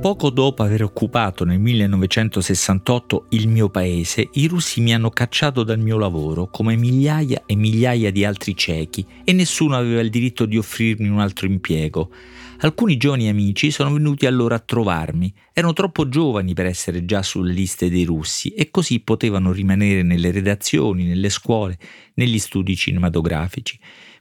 Poco dopo aver occupato nel 1968 il mio paese, i russi mi hanno cacciato dal mio lavoro come migliaia e migliaia di altri ciechi e nessuno aveva il diritto di offrirmi un altro impiego. Alcuni giovani amici sono venuti allora a trovarmi, erano troppo giovani per essere già sulle liste dei russi e così potevano rimanere nelle redazioni, nelle scuole, negli studi cinematografici.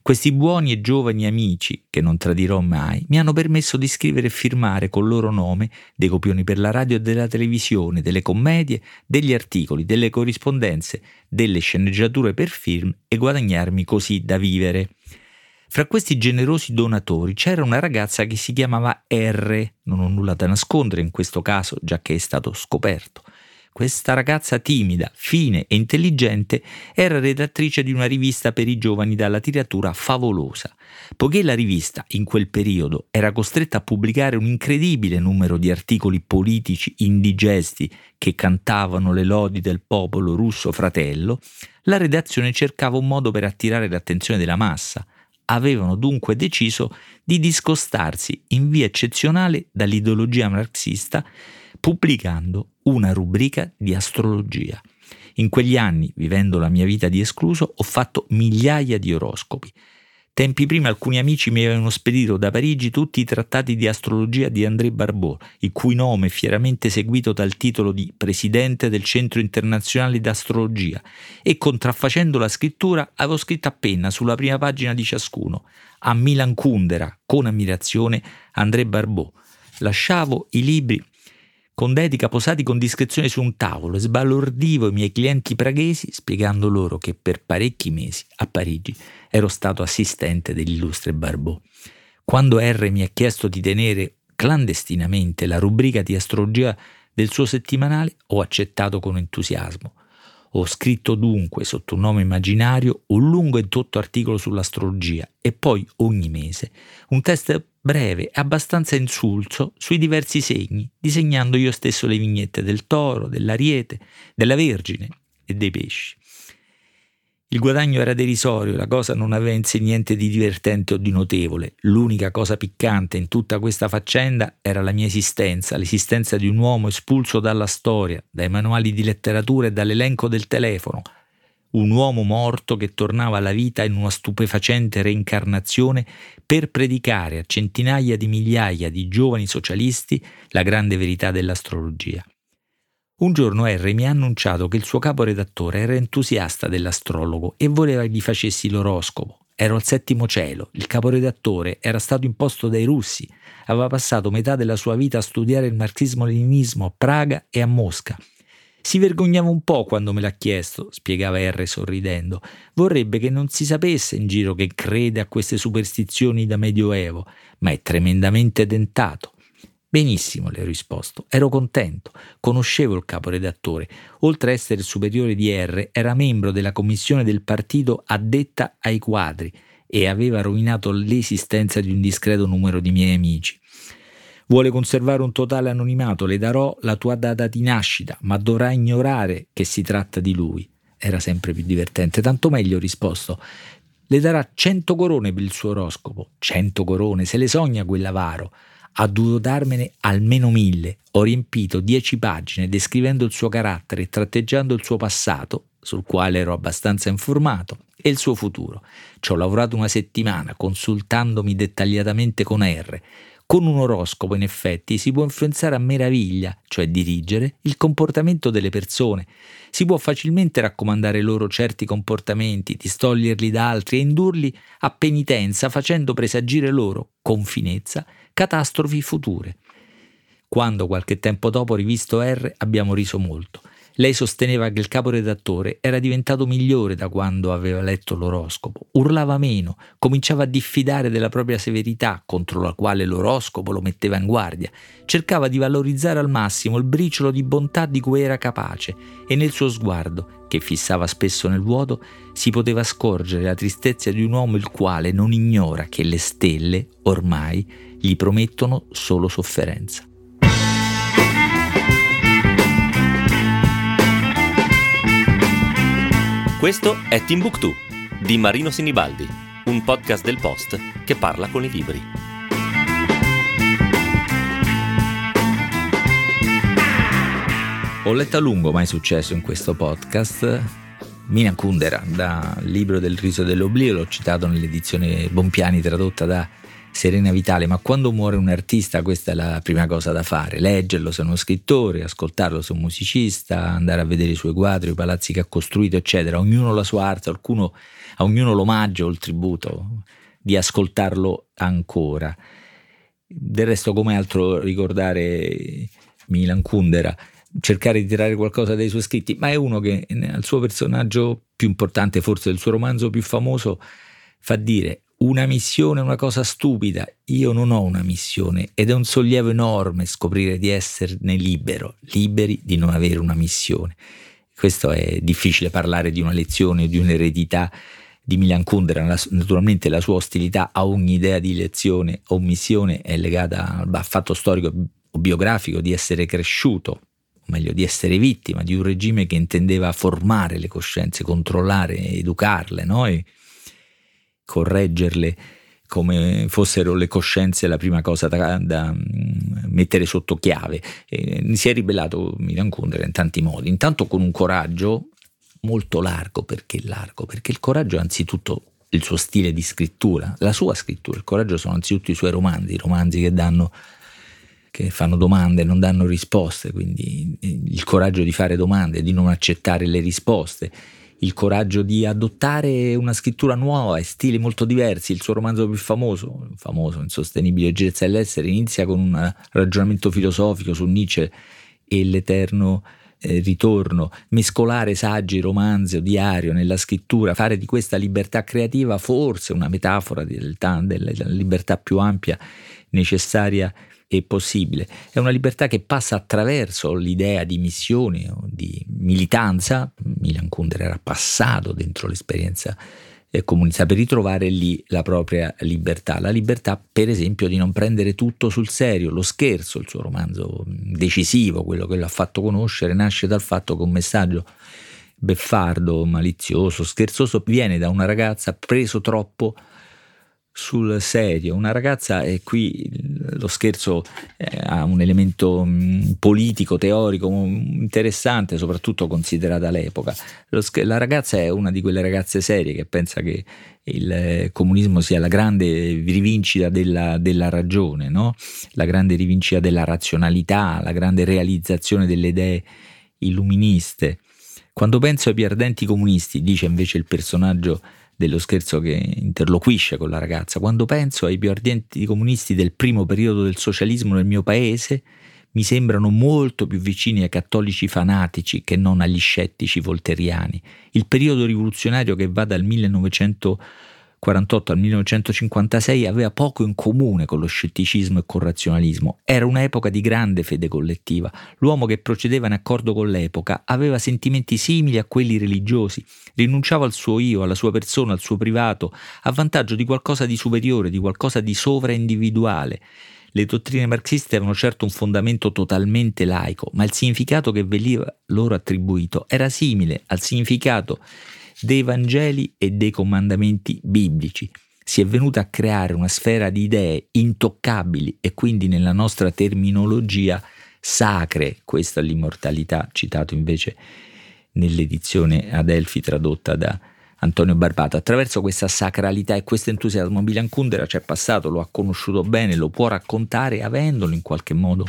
Questi buoni e giovani amici, che non tradirò mai, mi hanno permesso di scrivere e firmare col loro nome dei copioni per la radio e della televisione, delle commedie, degli articoli, delle corrispondenze, delle sceneggiature per film e guadagnarmi così da vivere. Fra questi generosi donatori c'era una ragazza che si chiamava R, non ho nulla da nascondere in questo caso, già che è stato scoperto. Questa ragazza timida, fine e intelligente era redattrice di una rivista per i giovani dalla tiratura favolosa. Poiché la rivista, in quel periodo, era costretta a pubblicare un incredibile numero di articoli politici indigesti che cantavano le lodi del popolo russo fratello, la redazione cercava un modo per attirare l'attenzione della massa. Avevano dunque deciso di discostarsi in via eccezionale dall'ideologia marxista pubblicando una rubrica di astrologia. In quegli anni, vivendo la mia vita di escluso, ho fatto migliaia di oroscopi. Tempi prima alcuni amici mi avevano spedito da Parigi tutti i trattati di astrologia di André Barbeau, il cui nome è fieramente seguito dal titolo di Presidente del Centro Internazionale d'Astrologia, e contraffacendo la scrittura avevo scritto a penna sulla prima pagina di ciascuno, a Milan Kundera, con ammirazione, André Barbeau. Lasciavo i libri con dedica posati con discrezione su un tavolo e sbalordivo i miei clienti praghesi spiegando loro che per parecchi mesi a Parigi ero stato assistente dell'illustre Barbeau. Quando R mi ha chiesto di tenere clandestinamente la rubrica di astrologia del suo settimanale, ho accettato con entusiasmo. Ho scritto dunque sotto un nome immaginario un lungo e dotto articolo sull'astrologia e poi ogni mese un test breve e abbastanza insulso sui diversi segni, disegnando io stesso le vignette del toro, dell'ariete, della vergine e dei pesci. Il guadagno era derisorio, la cosa non aveva in sé niente di divertente o di notevole. L'unica cosa piccante in tutta questa faccenda era la mia esistenza, l'esistenza di un uomo espulso dalla storia, dai manuali di letteratura e dall'elenco del telefono, un uomo morto che tornava alla vita in una stupefacente reincarnazione per predicare a centinaia di migliaia di giovani socialisti la grande verità dell'astrologia. Un giorno R mi ha annunciato che il suo caporedattore era entusiasta dell'astrologo e voleva che gli facessi l'oroscopo. Ero al settimo cielo, il caporedattore era stato imposto dai russi, aveva passato metà della sua vita a studiare il marxismo-leninismo a Praga e a Mosca si vergognava un po' quando me l'ha chiesto, spiegava R sorridendo. Vorrebbe che non si sapesse in giro che crede a queste superstizioni da medioevo, ma è tremendamente tentato. Benissimo, le ho risposto. Ero contento. Conoscevo il caporedattore. Oltre a essere superiore di R, era membro della commissione del partito addetta ai quadri e aveva rovinato l'esistenza di un discreto numero di miei amici. Vuole conservare un totale anonimato, le darò la tua data di nascita, ma dovrà ignorare che si tratta di lui. Era sempre più divertente, tanto meglio ho risposto. Le darà cento corone per il suo oroscopo. Cento corone, se le sogna quell'avaro. Ha dovuto darmene almeno mille. Ho riempito dieci pagine descrivendo il suo carattere e tratteggiando il suo passato, sul quale ero abbastanza informato, e il suo futuro. Ci ho lavorato una settimana, consultandomi dettagliatamente con R con un oroscopo, in effetti, si può influenzare a meraviglia, cioè dirigere, il comportamento delle persone. Si può facilmente raccomandare loro certi comportamenti, distoglierli da altri e indurli a penitenza facendo presagire loro, con finezza, catastrofi future. Quando qualche tempo dopo rivisto R abbiamo riso molto. Lei sosteneva che il caporedattore era diventato migliore da quando aveva letto l'oroscopo, urlava meno, cominciava a diffidare della propria severità contro la quale l'oroscopo lo metteva in guardia, cercava di valorizzare al massimo il briciolo di bontà di cui era capace e nel suo sguardo, che fissava spesso nel vuoto, si poteva scorgere la tristezza di un uomo il quale non ignora che le stelle, ormai, gli promettono solo sofferenza. Questo è Timbuktu di Marino Sinibaldi, un podcast del Post che parla con i libri. Ho letto a lungo mai successo in questo podcast. Mina Kundera, dal libro del riso dell'oblio, l'ho citato nell'edizione Bompiani tradotta da Serena Vitale, ma quando muore un artista questa è la prima cosa da fare, leggerlo se è uno scrittore, ascoltarlo se è un musicista, andare a vedere i suoi quadri, i palazzi che ha costruito, eccetera, ognuno la sua arte, a ognuno l'omaggio o il tributo di ascoltarlo ancora. Del resto come altro ricordare Milan Kundera, cercare di tirare qualcosa dai suoi scritti, ma è uno che nel suo personaggio più importante, forse del suo romanzo più famoso, fa dire una missione è una cosa stupida, io non ho una missione ed è un sollievo enorme scoprire di esserne libero, liberi di non avere una missione. Questo è difficile parlare di una lezione, di un'eredità di Milan Kundera, naturalmente la sua ostilità a ogni idea di lezione o missione è legata al fatto storico o biografico di essere cresciuto, o meglio di essere vittima di un regime che intendeva formare le coscienze, controllare, educarle, no? e correggerle come fossero le coscienze la prima cosa da, da mm, mettere sotto chiave. E si è ribellato Milan Kundera in tanti modi, intanto con un coraggio molto largo, perché largo? Perché il coraggio è anzitutto il suo stile di scrittura, la sua scrittura, il coraggio sono anzitutto i suoi romanzi, i romanzi che danno che fanno domande, non danno risposte, quindi il coraggio di fare domande, di non accettare le risposte il coraggio di adottare una scrittura nuova e stili molto diversi. Il suo romanzo più famoso, famoso, Insostenibile Gerezza dell'essere, inizia con un ragionamento filosofico su Nietzsche e l'eterno eh, ritorno, mescolare saggi, romanzi o diario nella scrittura, fare di questa libertà creativa forse una metafora del, della libertà più ampia necessaria e possibile. È una libertà che passa attraverso l'idea di missione di militanza. Milan Kundera era passato dentro l'esperienza eh, comunista per ritrovare lì la propria libertà. La libertà, per esempio, di non prendere tutto sul serio. Lo scherzo, il suo romanzo decisivo, quello che l'ha fatto conoscere, nasce dal fatto che un messaggio beffardo, malizioso, scherzoso viene da una ragazza preso troppo sul serio. Una ragazza, e qui lo scherzo eh, ha un elemento mm, politico, teorico interessante, soprattutto considerata l'epoca. La ragazza è una di quelle ragazze serie che pensa che il eh, comunismo sia la grande rivincita della, della ragione, no? la grande rivincita della razionalità, la grande realizzazione delle idee illuministe. Quando penso ai più ardenti comunisti, dice invece il personaggio dello scherzo che interloquisce con la ragazza. Quando penso ai più ardenti comunisti del primo periodo del socialismo nel mio paese, mi sembrano molto più vicini ai cattolici fanatici che non agli scettici volteriani. Il periodo rivoluzionario che va dal 1900 1948 al 1956 aveva poco in comune con lo scetticismo e col razionalismo. Era un'epoca di grande fede collettiva. L'uomo che procedeva in accordo con l'epoca aveva sentimenti simili a quelli religiosi, rinunciava al suo io, alla sua persona, al suo privato, a vantaggio di qualcosa di superiore, di qualcosa di sovraindividuale. Le dottrine marxiste avevano certo un fondamento totalmente laico, ma il significato che veniva loro attribuito era simile al significato dei Vangeli e dei comandamenti biblici. Si è venuta a creare una sfera di idee intoccabili e quindi nella nostra terminologia sacre, questa è l'immortalità, citato invece nell'edizione Adelphi tradotta da Antonio Barbato. Attraverso questa sacralità e questo entusiasmo Milan Kundera ci è passato, lo ha conosciuto bene, lo può raccontare avendolo in qualche modo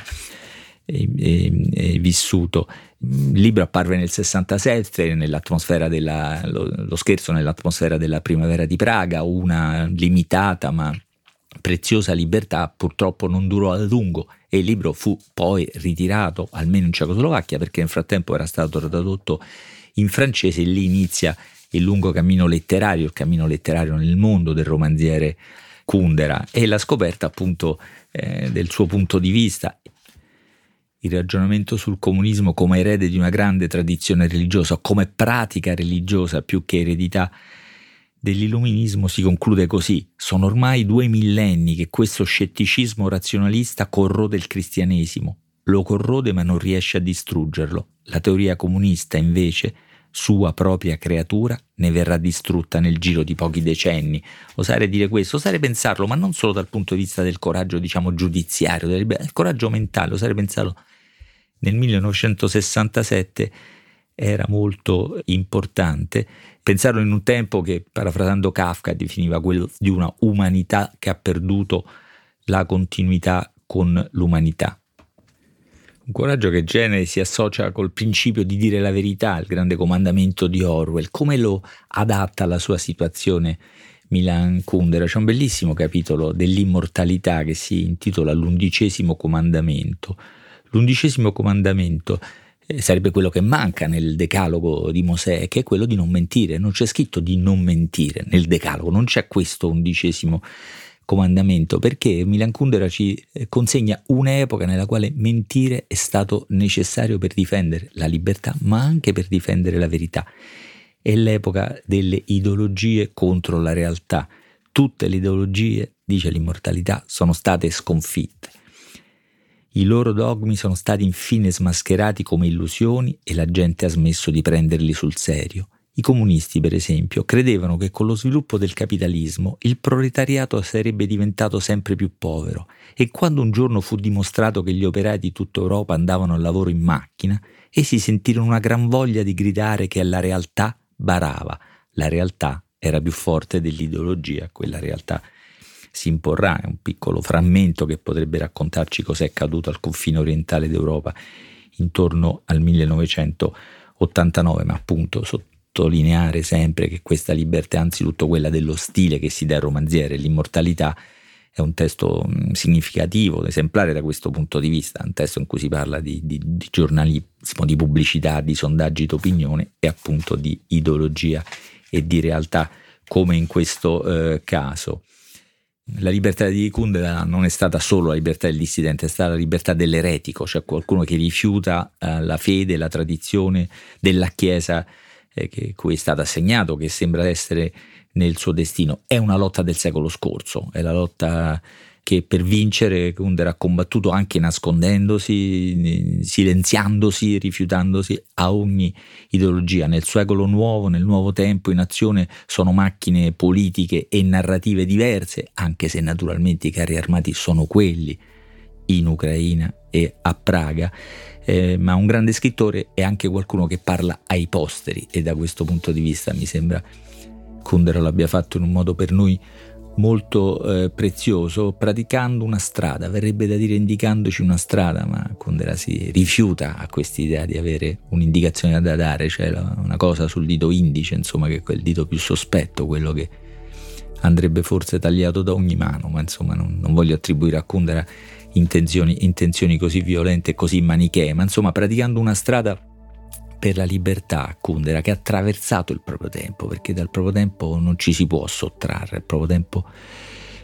vissuto. Il libro apparve nel 67 nell'atmosfera della, lo, lo scherzo nell'atmosfera della primavera di Praga, una limitata ma preziosa libertà purtroppo non durò a lungo e il libro fu poi ritirato almeno in Cecoslovacchia perché nel frattempo era stato tradotto in francese e lì inizia il lungo cammino letterario, il cammino letterario nel mondo del romanziere Kundera. E la scoperta appunto eh, del suo punto di vista il ragionamento sul comunismo come erede di una grande tradizione religiosa, come pratica religiosa più che eredità dell'illuminismo si conclude così. Sono ormai due millenni che questo scetticismo razionalista corrode il cristianesimo. Lo corrode ma non riesce a distruggerlo. La teoria comunista invece, sua propria creatura, ne verrà distrutta nel giro di pochi decenni. Osare dire questo, osare pensarlo, ma non solo dal punto di vista del coraggio, diciamo, giudiziario, del coraggio mentale, osare pensarlo nel 1967 era molto importante. Pensarono in un tempo che, parafrasando Kafka, definiva quello di una umanità che ha perduto la continuità con l'umanità. Un coraggio che genere si associa col principio di dire la verità, il grande comandamento di Orwell, come lo adatta alla sua situazione Milan Kundera. C'è un bellissimo capitolo dell'immortalità che si intitola L'undicesimo comandamento. L'undicesimo comandamento eh, sarebbe quello che manca nel decalogo di Mosè, che è quello di non mentire. Non c'è scritto di non mentire nel decalogo, non c'è questo undicesimo comandamento, perché Milan Kundera ci eh, consegna un'epoca nella quale mentire è stato necessario per difendere la libertà, ma anche per difendere la verità. È l'epoca delle ideologie contro la realtà. Tutte le ideologie, dice l'immortalità, sono state sconfitte. I loro dogmi sono stati infine smascherati come illusioni e la gente ha smesso di prenderli sul serio. I comunisti, per esempio, credevano che con lo sviluppo del capitalismo il proletariato sarebbe diventato sempre più povero e quando un giorno fu dimostrato che gli operai di tutta Europa andavano al lavoro in macchina, essi sentirono una gran voglia di gridare che la realtà barava. La realtà era più forte dell'ideologia, quella realtà si imporrà, è un piccolo frammento che potrebbe raccontarci cos'è accaduto al confine orientale d'Europa intorno al 1989, ma appunto sotto sottolineare sempre che questa libertà anzitutto quella dello stile che si dà al romanziere, l'immortalità è un testo significativo, esemplare da questo punto di vista, un testo in cui si parla di, di, di giornalismo, di pubblicità, di sondaggi d'opinione e appunto di ideologia e di realtà come in questo eh, caso. La libertà di Kundera non è stata solo la libertà del dissidente, è stata la libertà dell'eretico, cioè qualcuno che rifiuta eh, la fede, la tradizione della Chiesa eh, che, cui è stato assegnato, che sembra essere nel suo destino. È una lotta del secolo scorso, è la lotta che per vincere Kunder ha combattuto anche nascondendosi, silenziandosi, rifiutandosi a ogni ideologia. Nel secolo nuovo, nel nuovo tempo, in azione sono macchine politiche e narrative diverse, anche se naturalmente i carri armati sono quelli in Ucraina e a Praga eh, ma un grande scrittore è anche qualcuno che parla ai posteri e da questo punto di vista mi sembra Kundera l'abbia fatto in un modo per noi molto eh, prezioso, praticando una strada, verrebbe da dire indicandoci una strada, ma Kundera si rifiuta a quest'idea di avere un'indicazione da dare, cioè una cosa sul dito indice, insomma, che è quel dito più sospetto, quello che andrebbe forse tagliato da ogni mano, ma insomma non, non voglio attribuire a Kundera intenzioni, intenzioni così violente e così manichee, ma insomma praticando una strada per la libertà Kundera che ha attraversato il proprio tempo, perché dal proprio tempo non ci si può sottrarre, il proprio tempo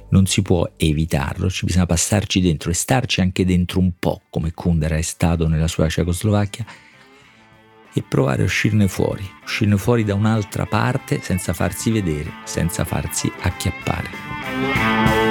non si può evitarlo, ci bisogna passarci dentro e starci anche dentro un po', come Kundera è stato nella sua Cecoslovacchia, e provare a uscirne fuori, uscirne fuori da un'altra parte senza farsi vedere, senza farsi acchiappare.